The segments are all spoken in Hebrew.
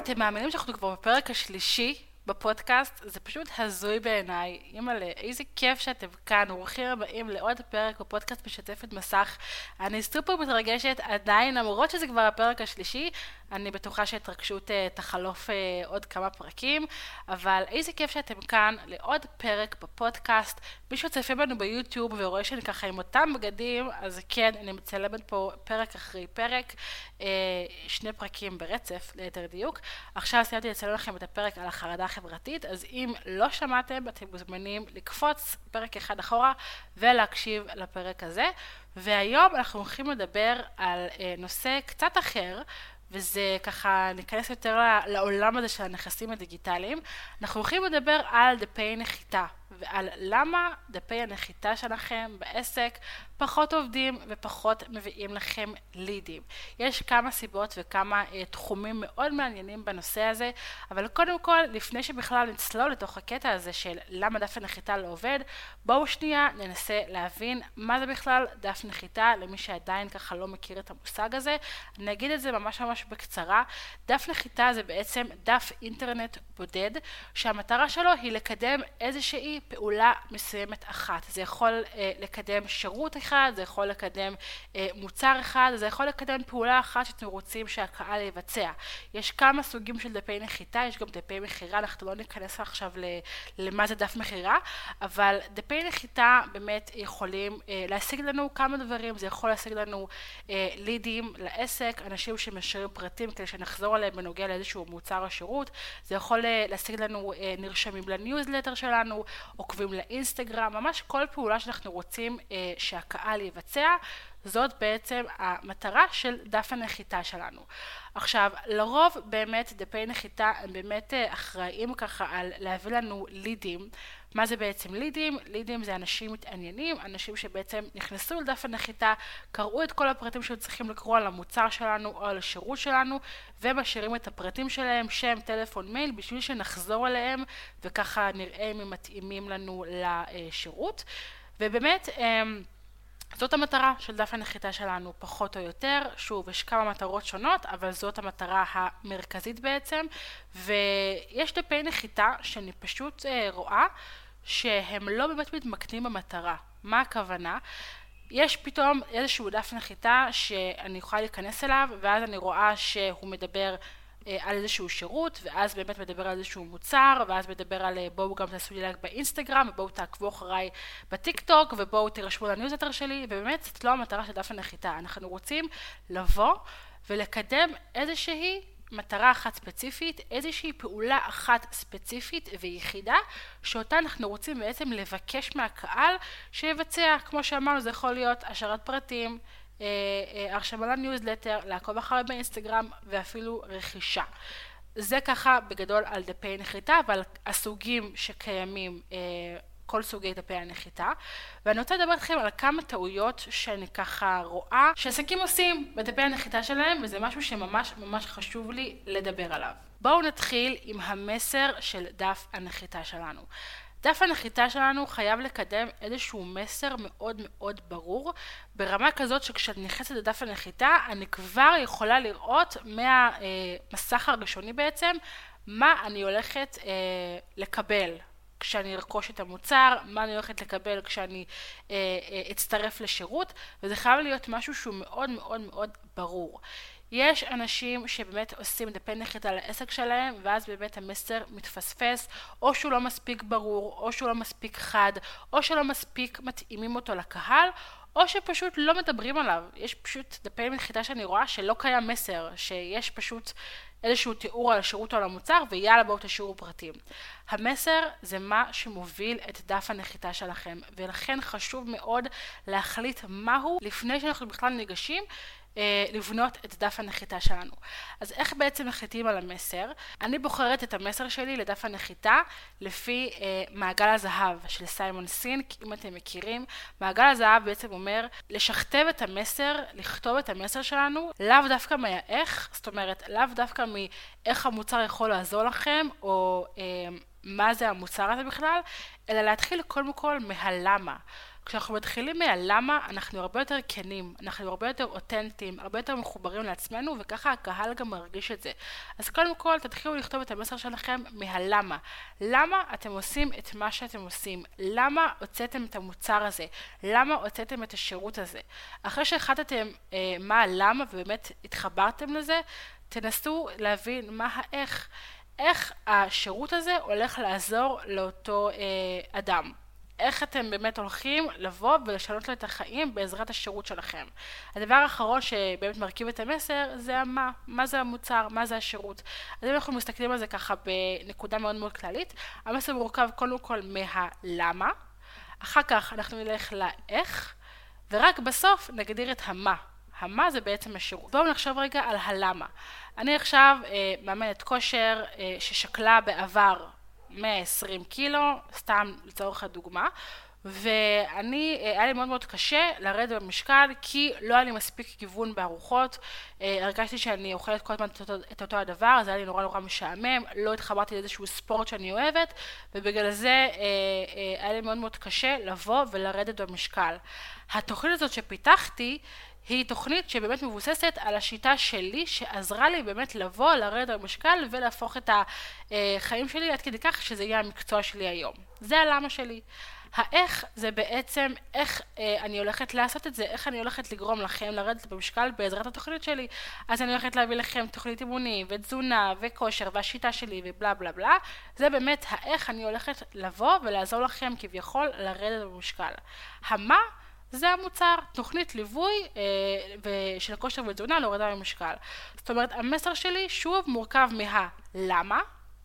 אתם מאמינים שאנחנו כבר בפרק השלישי בפודקאסט? זה פשוט הזוי בעיניי. אימא'לה, איזה כיף שאתם כאן, אורחים הבאים לעוד פרק בפודקאסט משתפת מסך. אני סופר מתרגשת עדיין, למרות שזה כבר הפרק השלישי, אני בטוחה שההתרגשות uh, תחלוף uh, עוד כמה פרקים, אבל איזה כיף שאתם כאן לעוד פרק בפודקאסט. מי שצופה בנו ביוטיוב ורואה שאני ככה עם אותם בגדים, אז כן, אני מצלמת פה פרק אחרי פרק, uh, שני פרקים ברצף, ליתר דיוק. עכשיו סיימתי לצלם לכם את הפרק על החרדה החברתית, אז אם לא שמעתם, אתם מוזמנים לקפוץ פרק אחד אחורה ולהקשיב לפרק הזה. והיום אנחנו הולכים לדבר על נושא קצת אחר, וזה ככה, ניכנס יותר לעולם הזה של הנכסים הדיגיטליים. אנחנו הולכים לדבר על דפי נחיתה, ועל למה דפי הנחיתה שלכם בעסק פחות עובדים ופחות מביאים לכם לידים. יש כמה סיבות וכמה uh, תחומים מאוד מעניינים בנושא הזה, אבל קודם כל, לפני שבכלל נצלול לתוך הקטע הזה של למה דף הנחיתה לא עובד, בואו שנייה ננסה להבין מה זה בכלל דף נחיתה, למי שעדיין ככה לא מכיר את המושג הזה. אני אגיד את זה ממש ממש בקצרה. דף נחיתה זה בעצם דף אינטרנט בודד, שהמטרה שלו היא לקדם איזושהי פעולה מסוימת אחת. זה יכול uh, לקדם שירות אחד, זה יכול לקדם אה, מוצר אחד, זה יכול לקדם פעולה אחת שאתם רוצים שהקהל יבצע. יש כמה סוגים של דפי נחיתה, יש גם דפי מכירה, אנחנו לא ניכנס עכשיו למה זה דף מכירה, אבל דפי נחיתה באמת יכולים אה, להשיג לנו כמה דברים, זה יכול להשיג לנו אה, לידים לעסק, אנשים שמשאירים פרטים כדי שנחזור עליהם בנוגע לאיזשהו מוצר או שירות, זה יכול אה, להשיג לנו אה, נרשמים לניוזלטר שלנו, עוקבים לאינסטגרם, ממש כל פעולה שאנחנו רוצים אה, שהקהל יבצע, זאת בעצם המטרה של דף הנחיתה שלנו. עכשיו, לרוב באמת דפי נחיתה הם באמת uh, אחראים ככה על להביא לנו לידים. מה זה בעצם לידים? לידים זה אנשים מתעניינים, אנשים שבעצם נכנסו לדף הנחיתה, קראו את כל הפרטים שהם צריכים לקרוא על המוצר שלנו או על השירות שלנו, ומשאירים את הפרטים שלהם, שם, טלפון, מייל, בשביל שנחזור אליהם, וככה נראה אם הם מתאימים לנו לשירות. ובאמת, אמ, זאת המטרה של דף הנחיתה שלנו, פחות או יותר. שוב, יש כמה מטרות שונות, אבל זאת המטרה המרכזית בעצם. ויש דפי נחיתה שאני פשוט אה, רואה שהם לא באמת מתמקדים במטרה. מה הכוונה? יש פתאום איזשהו דף נחיתה שאני יכולה להיכנס אליו, ואז אני רואה שהוא מדבר על איזשהו שירות, ואז באמת מדבר על איזשהו מוצר, ואז מדבר על אה, בואו גם תעשו לי לייק באינסטגרם, ובואו תעקבו אחריי בטיק טוק, ובואו תירשמו לניוזלטר שלי, ובאמת זאת לא המטרה של דף הנחיתה. אנחנו רוצים לבוא ולקדם איזושהי מטרה אחת ספציפית, איזושהי פעולה אחת ספציפית ויחידה, שאותה אנחנו רוצים בעצם לבקש מהקהל שיבצע. כמו שאמרנו, זה יכול להיות השארת פרטים, אה, אה, הרשמה לניוזלטר, לעקוב אחריי באינסטגרם ואפילו רכישה. זה ככה בגדול על דפי נחיתה ועל הסוגים שקיימים אה, כל סוגי דפי הנחיתה ואני רוצה לדבר איתכם על כמה טעויות שאני ככה רואה שעסקים עושים בדפי הנחיתה שלהם וזה משהו שממש ממש חשוב לי לדבר עליו. בואו נתחיל עם המסר של דף הנחיתה שלנו. דף הנחיתה שלנו חייב לקדם איזשהו מסר מאוד מאוד ברור, ברמה כזאת שכשאת נכנסת לדף הנחיתה, אני כבר יכולה לראות מהמסך הראשוני בעצם, מה אני הולכת אה, לקבל כשאני ארכוש את המוצר, מה אני הולכת לקבל כשאני אה, אה, אצטרף לשירות, וזה חייב להיות משהו שהוא מאוד מאוד מאוד ברור. יש אנשים שבאמת עושים דפי על העסק שלהם, ואז באמת המסר מתפספס, או שהוא לא מספיק ברור, או שהוא לא מספיק חד, או שלא מספיק מתאימים אותו לקהל, או שפשוט לא מדברים עליו. יש פשוט דפי נחיתה שאני רואה שלא קיים מסר, שיש פשוט איזשהו תיאור על השירות או על המוצר, ויאללה בואו תשאירו פרטים. המסר זה מה שמוביל את דף הנחיתה שלכם, ולכן חשוב מאוד להחליט מהו לפני שאנחנו בכלל ניגשים לבנות את דף הנחיתה שלנו. אז איך בעצם מחליטים על המסר? אני בוחרת את המסר שלי לדף הנחיתה לפי אה, מעגל הזהב של סיימון סינק, אם אתם מכירים. מעגל הזהב בעצם אומר לשכתב את המסר, לכתוב את המסר שלנו, לאו דווקא מהאיך, זאת אומרת לאו דווקא מאיך המוצר יכול לעזור לכם, או אה, מה זה המוצר הזה בכלל, אלא להתחיל קודם כל מהלמה. כשאנחנו מתחילים מהלמה, אנחנו הרבה יותר כנים, אנחנו הרבה יותר אותנטיים, הרבה יותר מחוברים לעצמנו, וככה הקהל גם מרגיש את זה. אז קודם כל, תתחילו לכתוב את המסר שלכם מהלמה. למה אתם עושים את מה שאתם עושים? למה הוצאתם את המוצר הזה? למה הוצאתם את השירות הזה? אחרי שהחלטתם אה, מה הלמה ובאמת התחברתם לזה, תנסו להבין מה האיך. איך השירות הזה הולך לעזור לאותו אה, אדם. איך אתם באמת הולכים לבוא ולשנות לו את החיים בעזרת השירות שלכם. הדבר האחרון שבאמת מרכיב את המסר זה המה, מה זה המוצר, מה זה השירות. אז אם אנחנו מסתכלים על זה ככה בנקודה מאוד מאוד כללית, המסר מורכב קודם כל מהלמה, אחר כך אנחנו נלך לאיך, ורק בסוף נגדיר את המה. המה זה בעצם השירות. בואו נחשוב רגע על הלמה. אני עכשיו אה, מאמנת כושר אה, ששקלה בעבר 120 קילו, סתם לצורך הדוגמה, ואני, אה, היה לי מאוד מאוד קשה לרדת במשקל כי לא היה לי מספיק גיוון בארוחות, אה, הרגשתי שאני אוכלת כל הזמן את אותו, הדבר, אז היה לי נורא נורא משעמם, לא התחברתי לאיזשהו ספורט שאני אוהבת, ובגלל זה אה, היה לי מאוד מאוד קשה לבוא ולרדת במשקל. התוכנית הזאת שפיתחתי היא תוכנית שבאמת מבוססת על השיטה שלי, שעזרה לי באמת לבוא, לרדת במשקל ולהפוך את החיים שלי עד כדי כך שזה יהיה המקצוע שלי היום. זה הלמה שלי. האיך זה בעצם איך אה, אני הולכת לעשות את זה, איך אני הולכת לגרום לכם לרדת במשקל בעזרת התוכנית שלי. אז אני הולכת להביא לכם תוכנית אימונים ותזונה וכושר והשיטה שלי ובלה בלה בלה. זה באמת האיך אני הולכת לבוא ולעזור לכם כביכול לרדת במשקל. המה זה המוצר, תוכנית ליווי אה, של כושר ותזונה להורדה במשקל. זאת אומרת, המסר שלי שוב מורכב מהלמה,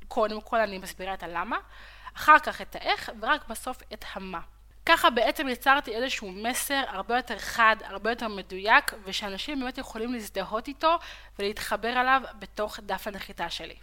קודם כל אני מסבירה את הלמה, אחר כך את האיך, ורק בסוף את המה. ככה בעצם יצרתי איזשהו מסר הרבה יותר חד, הרבה יותר מדויק, ושאנשים באמת יכולים להזדהות איתו ולהתחבר אליו בתוך דף הנחיתה שלי.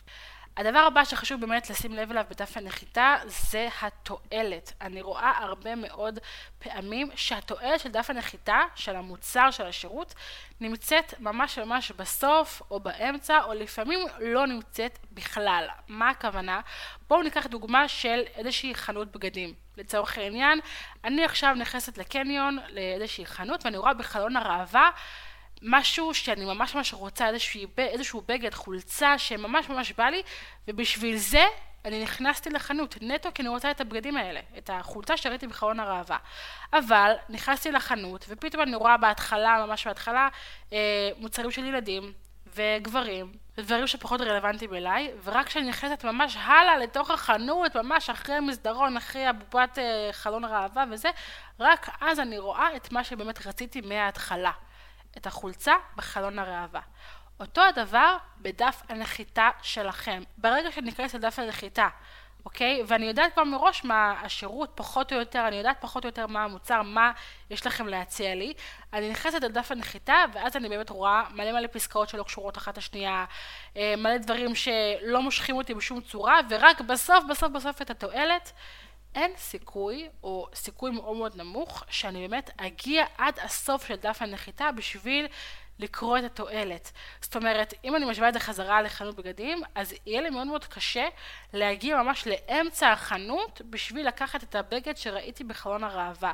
הדבר הבא שחשוב באמת לשים לב אליו בדף הנחיתה זה התועלת. אני רואה הרבה מאוד פעמים שהתועלת של דף הנחיתה, של המוצר, של השירות, נמצאת ממש ממש בסוף או באמצע, או לפעמים לא נמצאת בכלל. מה הכוונה? בואו ניקח דוגמה של איזושהי חנות בגדים. לצורך העניין, אני עכשיו נכנסת לקניון, לאיזושהי חנות, ואני רואה בחלון הראווה משהו שאני ממש ממש רוצה, איזשהו, איזשהו בגד, חולצה שממש ממש בא לי, ובשביל זה אני נכנסתי לחנות, נטו כי אני רוצה את הבגדים האלה, את החולצה שראיתי בחלון הראווה. אבל נכנסתי לחנות, ופתאום אני רואה בהתחלה, ממש בהתחלה, אה, מוצרים של ילדים וגברים, ודברים שפחות רלוונטיים אליי, ורק כשאני נכנסת ממש הלאה לתוך החנות, ממש אחרי המסדרון, אחרי הבובת אה, חלון הראווה וזה, רק אז אני רואה את מה שבאמת רציתי מההתחלה. את החולצה בחלון הראווה. אותו הדבר בדף הנחיתה שלכם. ברגע שניכנס לדף הנחיתה, אוקיי? ואני יודעת כבר מראש מה השירות, פחות או יותר, אני יודעת פחות או יותר מה המוצר, מה יש לכם להציע לי. אני נכנסת לדף הנחיתה, ואז אני באמת רואה מלא מלא פסקאות שלא קשורות אחת לשנייה, אה, מלא דברים שלא מושכים אותי בשום צורה, ורק בסוף, בסוף, בסוף את התועלת. אין סיכוי, או סיכוי מאוד מאוד נמוך, שאני באמת אגיע עד הסוף של דף הנחיתה בשביל לקרוא את התועלת. זאת אומרת, אם אני משווה את זה חזרה לחנות בגדים, אז יהיה לי מאוד מאוד קשה להגיע ממש לאמצע החנות בשביל לקחת את הבגד שראיתי בחלון הראווה.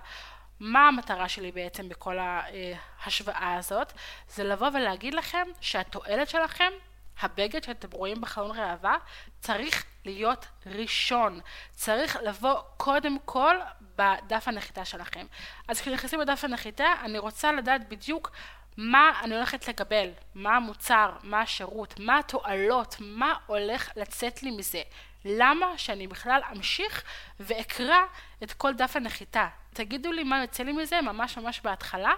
מה המטרה שלי בעצם בכל ההשוואה הזאת? זה לבוא ולהגיד לכם שהתועלת שלכם הבגד שאתם רואים בחלון ראווה צריך להיות ראשון. צריך לבוא קודם כל בדף הנחיתה שלכם. אז כשנכנסים בדף הנחיתה, אני רוצה לדעת בדיוק מה אני הולכת לקבל, מה המוצר, מה השירות, מה התועלות, מה הולך לצאת לי מזה. למה שאני בכלל אמשיך ואקרא את כל דף הנחיתה. תגידו לי מה יוצא לי מזה ממש ממש בהתחלה.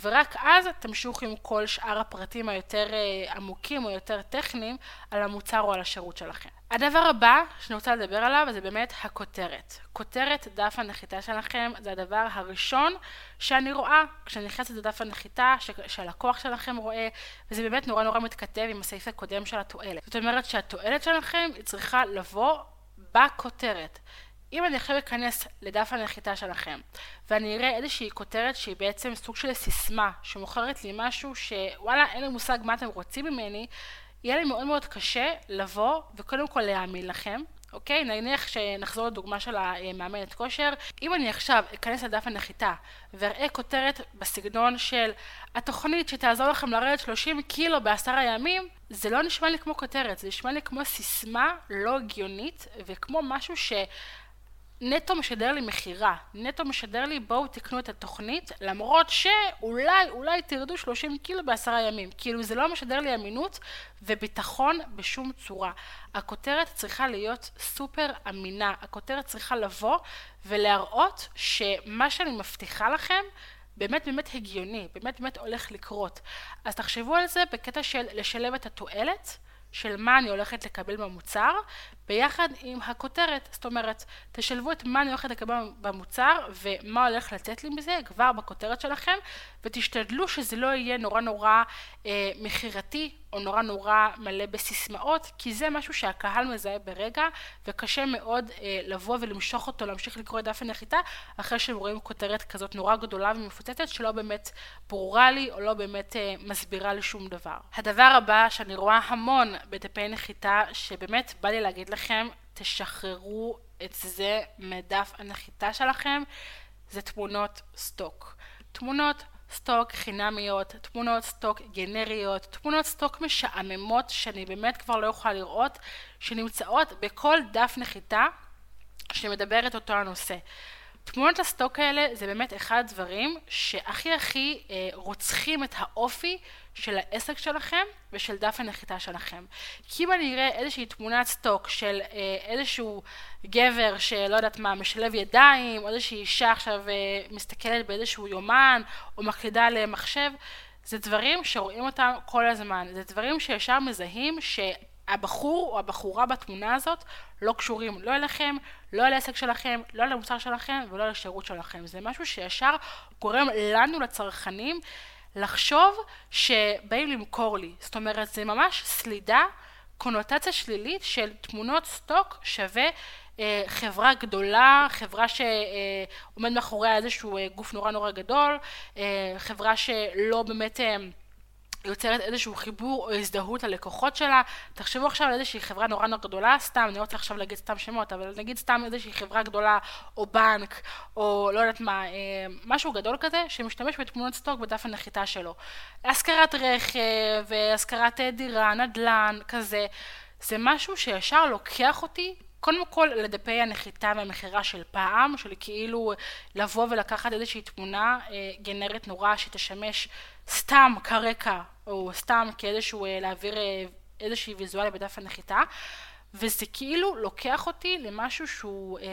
ורק אז תמשיכו עם כל שאר הפרטים היותר אה, עמוקים או יותר טכניים על המוצר או על השירות שלכם. הדבר הבא שאני רוצה לדבר עליו זה באמת הכותרת. כותרת דף הנחיתה שלכם זה הדבר הראשון שאני רואה כשאני נכנסת לדף הנחיתה שהלקוח שלכם רואה וזה באמת נורא נורא מתכתב עם הסעיף הקודם של התועלת. זאת אומרת שהתועלת שלכם היא צריכה לבוא בכותרת. אם אני עכשיו אכנס לדף הנחיתה שלכם ואני אראה איזושהי כותרת שהיא בעצם סוג של סיסמה שמוכרת לי משהו שוואלה אין לי מושג מה אתם רוצים ממני יהיה לי מאוד מאוד קשה לבוא וקודם כל להאמין לכם אוקיי? נניח שנחזור לדוגמה של המאמנת כושר. אם אני עכשיו אכנס לדף הנחיתה ואראה כותרת בסגנון של התוכנית שתעזור לכם לרדת 30 קילו בעשרה ימים, זה לא נשמע לי כמו כותרת, זה נשמע לי כמו סיסמה לא הגיונית וכמו משהו ש... נטו משדר לי מכירה, נטו משדר לי בואו תקנו את התוכנית למרות שאולי אולי תרדו 30 קילו בעשרה ימים. כאילו זה לא משדר לי אמינות וביטחון בשום צורה. הכותרת צריכה להיות סופר אמינה. הכותרת צריכה לבוא ולהראות שמה שאני מבטיחה לכם באמת באמת הגיוני, באמת באמת הולך לקרות. אז תחשבו על זה בקטע של לשלב את התועלת של מה אני הולכת לקבל במוצר ביחד עם הכותרת, זאת אומרת תשלבו את מה אני הולכת לקבל במוצר ומה הולך לצאת לי מזה כבר בכותרת שלכם ותשתדלו שזה לא יהיה נורא נורא אה, מכירתי או נורא נורא מלא בסיסמאות כי זה משהו שהקהל מזהה ברגע וקשה מאוד אה, לבוא ולמשוך אותו להמשיך לקרוא את דף הנחיתה אחרי שהם רואים כותרת כזאת נורא גדולה ומפוצצת שלא באמת ברורה לי או לא באמת אה, מסבירה לי שום דבר. הדבר הבא שאני רואה המון בדפי נחיתה שבאמת בא לי להגיד לכם תשחררו את זה מדף הנחיתה שלכם זה תמונות stock. תמונות stock חינמיות, תמונות stock גנריות, תמונות stock משעממות שאני באמת כבר לא יכולה לראות, שנמצאות בכל דף נחיתה שמדבר את אותו הנושא. תמונות הסטוק האלה זה באמת אחד הדברים שהכי הכי אה, רוצחים את האופי של העסק שלכם ושל דף הנחיתה שלכם. כי אם אני אראה איזושהי תמונת סטוק של אה, איזשהו גבר שלא יודעת מה, משלב ידיים, או איזושהי אישה עכשיו אה, מסתכלת באיזשהו יומן, או מקלידה למחשב, זה דברים שרואים אותם כל הזמן. זה דברים שישר מזהים ש... הבחור או הבחורה בתמונה הזאת לא קשורים לא אליכם, לא אל העסק שלכם, לא על המוצר שלכם ולא לשירות שלכם. זה משהו שישר גורם לנו לצרכנים לחשוב שבאים למכור לי. זאת אומרת זה ממש סלידה, קונוטציה שלילית של תמונות סטוק שווה אה, חברה גדולה, חברה שעומד מאחוריה איזשהו אה, גוף נורא נורא גדול, אה, חברה שלא באמת אה, יוצרת איזשהו חיבור או הזדהות ללקוחות שלה. תחשבו עכשיו על איזושהי חברה נורא נורא גדולה, סתם, אני לא רוצה עכשיו להגיד סתם שמות, אבל נגיד סתם איזושהי חברה גדולה, או בנק, או לא יודעת מה, אה, משהו גדול כזה, שמשתמש בתמונות סטוק בדף הנחיתה שלו. השכרת רכב, השכרת דירה, נדל"ן, כזה. זה משהו שישר לוקח אותי קודם כל לדפי הנחיתה והמכירה של פעם, של כאילו לבוא ולקחת איזושהי תמונה אה, גנרית נורא שתשמש סתם כרקע, או סתם כאיזשהו אה, להעביר אה, איזושהי ויזואליה בדף הנחיתה, וזה כאילו לוקח אותי למשהו שהוא אה,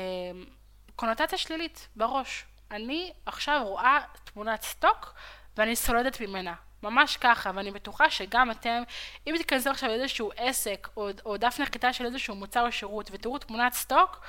קונוטציה שלילית בראש. אני עכשיו רואה תמונת סטוק ואני סולדת ממנה. ממש ככה, ואני בטוחה שגם אתם, אם תיכנסו עכשיו לאיזשהו עסק או, או דף נחיתה של איזשהו מוצר או שירות ותראו תמונת סטוק,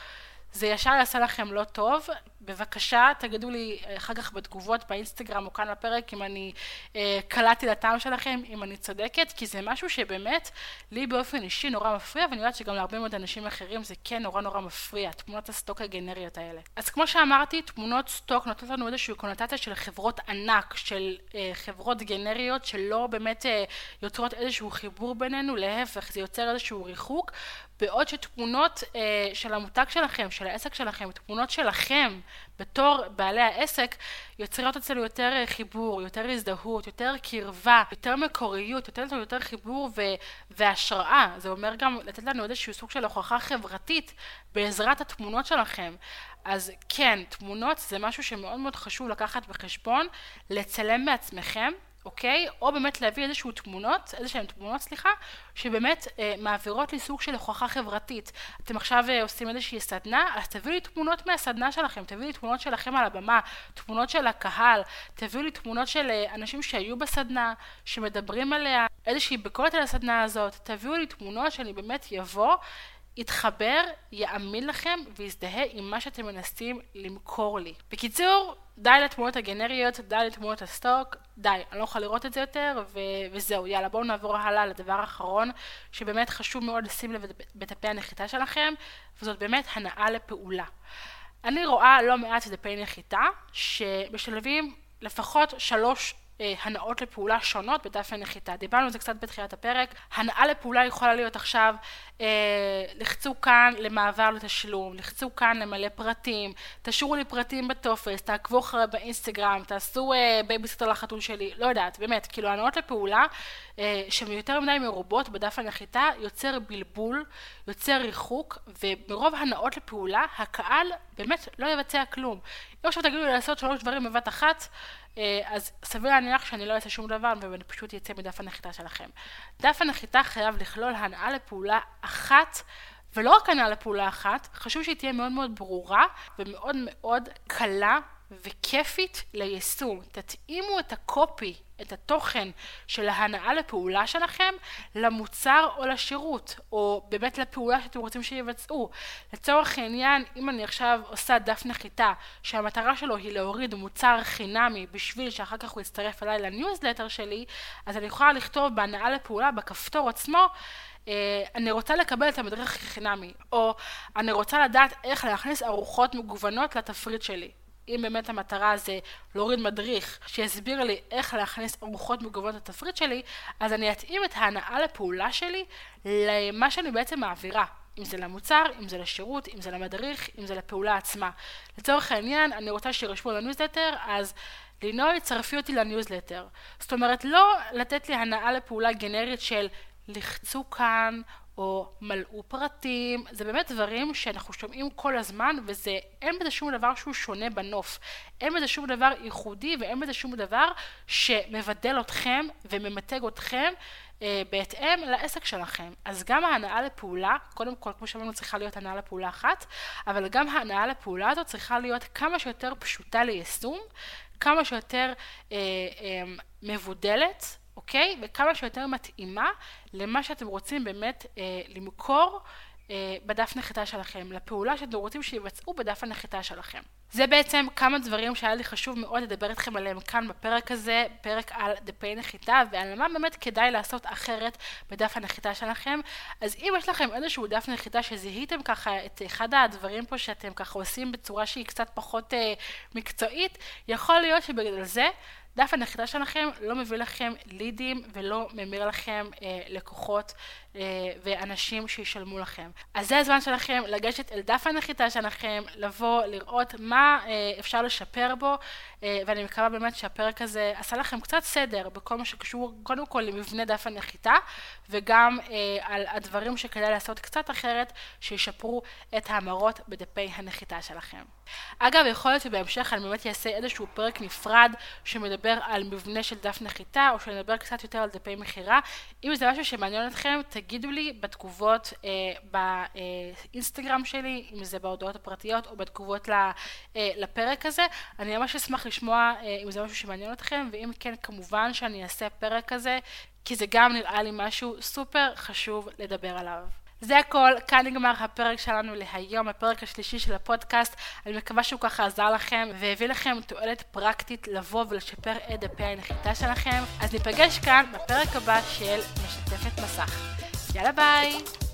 זה ישר יעשה לכם לא טוב. בבקשה תגידו לי אחר כך בתגובות באינסטגרם או כאן לפרק אם אני אה, קלעתי לטעם שלכם, אם אני צודקת, כי זה משהו שבאמת לי באופן אישי נורא מפריע, ואני יודעת שגם להרבה מאוד אנשים אחרים זה כן נורא נורא מפריע, תמונות הסטוק הגנריות האלה. אז כמו שאמרתי, תמונות סטוק נותנות לנו איזושהי קונוטציה של חברות ענק, של אה, חברות גנריות שלא באמת אה, יוצרות איזשהו חיבור בינינו, להפך, זה יוצר איזשהו ריחוק, בעוד שתמונות אה, של המותג שלכם, של העסק שלכם, תמונות שלכם בתור בעלי העסק, יוצרות אצלנו יותר אה, חיבור, יותר הזדהות, יותר קרבה, יותר מקוריות, יותר יותר חיבור ו- והשראה. זה אומר גם לתת לנו איזשהו סוג של הוכחה חברתית בעזרת התמונות שלכם. אז כן, תמונות זה משהו שמאוד מאוד חשוב לקחת בחשבון, לצלם בעצמכם. אוקיי? או באמת להביא איזשהו תמונות, איזשהן תמונות, סליחה, שבאמת אה, מעבירות לי סוג של הוכחה חברתית. אתם עכשיו אה, עושים איזושהי סדנה, אז תביאו לי תמונות מהסדנה שלכם, תביאו לי תמונות שלכם על הבמה, תמונות של הקהל, תביאו לי תמונות של אה, אנשים שהיו בסדנה, שמדברים עליה, איזושהי ביקורת על הסדנה הזאת, תביאו לי תמונות שאני באמת יבוא יתחבר, יאמין לכם ויזדהה עם מה שאתם מנסים למכור לי. בקיצור, די לתמונות הגנריות, די לתמונות הסטוק, די, אני לא יכולה לראות את זה יותר, ו- וזהו, יאללה, בואו נעבור הלאה לדבר האחרון, שבאמת חשוב מאוד לשים לב בדפי הנחיתה שלכם, וזאת באמת הנעה לפעולה. אני רואה לא מעט דפי נחיתה, שמשלבים לפחות שלוש אה, הנעות לפעולה שונות בדף הנחיתה. דיברנו על זה קצת בתחילת הפרק. הנעה לפעולה יכולה להיות עכשיו, אה, לחצו כאן למעבר לתשלום, לחצו כאן למלא פרטים, תשאירו לי פרטים בטופס, תעקבו אחרי באינסטגרם, תעשו אה, בייביסיטר לחתול שלי, לא יודעת, באמת, כאילו הנעות לפעולה אה, שהן יותר מדי מרובות בדף הנחיתה, יוצר בלבול, יוצר ריחוק, ומרוב הנאות לפעולה, הקהל באמת לא יבצע כלום. אם עכשיו תגידו לי לעשות שלוש דברים בבת אחת, אז סביר להניח שאני לא אעשה שום דבר ואני פשוט אצא מדף הנחיתה שלכם. דף הנחיתה חייב לכלול הנאה לפעולה אחת ולא רק הנאה לפעולה אחת, חשוב שהיא תהיה מאוד מאוד ברורה ומאוד מאוד קלה וכיפית ליישום. תתאימו את הקופי, את התוכן של ההנעה לפעולה שלכם למוצר או לשירות, או באמת לפעולה שאתם רוצים שיבצעו. לצורך העניין, אם אני עכשיו עושה דף נחיתה שהמטרה שלו היא להוריד מוצר חינמי בשביל שאחר כך הוא יצטרף אליי לניוזלטר שלי, אז אני יכולה לכתוב בהנעה לפעולה בכפתור עצמו אה, אני רוצה לקבל את המדריך החינמי, או אני רוצה לדעת איך להכניס ארוחות מגוונות לתפריט שלי. אם באמת המטרה זה להוריד מדריך שיסביר לי איך להכניס ארוחות מגוונות לתפריט שלי, אז אני אתאים את ההנעה לפעולה שלי למה שאני בעצם מעבירה. אם זה למוצר, אם זה לשירות, אם זה למדריך, אם זה לפעולה עצמה. לצורך העניין, אני רוצה שירשמו לניוזלטר, אז לינוי, צרפי אותי לניוזלטר. זאת אומרת, לא לתת לי הנעה לפעולה גנרית של לחצו כאן, או מלאו פרטים, זה באמת דברים שאנחנו שומעים כל הזמן וזה, אין בזה שום דבר שהוא שונה בנוף. אין בזה שום דבר ייחודי ואין בזה שום דבר שמבדל אתכם וממתג אתכם אה, בהתאם לעסק שלכם. אז גם ההנאה לפעולה, קודם כל, כמו שאמרנו, צריכה להיות הנאה לפעולה אחת, אבל גם ההנאה לפעולה הזאת צריכה להיות כמה שיותר פשוטה ליישום, כמה שיותר אה, אה, מבודלת. אוקיי? וכמה שיותר מתאימה למה שאתם רוצים באמת אה, למכור אה, בדף נחיתה שלכם, לפעולה שאתם רוצים שיבצעו בדף הנחיתה שלכם. זה בעצם כמה דברים שהיה לי חשוב מאוד לדבר איתכם עליהם כאן בפרק הזה, פרק על דפי נחיתה ועל מה באמת כדאי לעשות אחרת בדף הנחיתה שלכם. אז אם יש לכם איזשהו דף נחיתה שזיהיתם ככה את אחד הדברים פה שאתם ככה עושים בצורה שהיא קצת פחות אה, מקצועית, יכול להיות שבגלל זה דף הנחיתה שלכם לא מביא לכם לידים ולא ממיר לכם אה, לקוחות אה, ואנשים שישלמו לכם. אז זה הזמן שלכם לגשת אל דף הנחיתה שלכם, לבוא, לראות מה אה, אפשר לשפר בו, אה, ואני מקווה באמת שהפרק הזה עשה לכם קצת סדר בכל מה שקשור קודם כל למבנה דף הנחיתה, וגם אה, על הדברים שכדאי לעשות קצת אחרת, שישפרו את ההמרות בדפי הנחיתה שלכם. אגב, יכול להיות שבהמשך אני באמת אעשה איזשהו פרק נפרד שמדבר על מבנה של דף נחיתה, או שנדבר קצת יותר על דפי מכירה. אם זה משהו שמעניין אתכם, תגידו לי בתגובות אה, באינסטגרם שלי, אם זה בהודעות הפרטיות או בתגובות לפרק הזה. אני ממש אשמח לשמוע אה, אם זה משהו שמעניין אתכם, ואם כן, כמובן שאני אעשה פרק כזה, כי זה גם נראה לי משהו סופר חשוב לדבר עליו. זה הכל, כאן נגמר הפרק שלנו להיום, הפרק השלישי של הפודקאסט. אני מקווה שהוא ככה עזר לכם והביא לכם תועלת פרקטית לבוא ולשפר את דפי הנחיתה שלכם. אז ניפגש כאן בפרק הבא של משתפת מסך. יאללה ביי!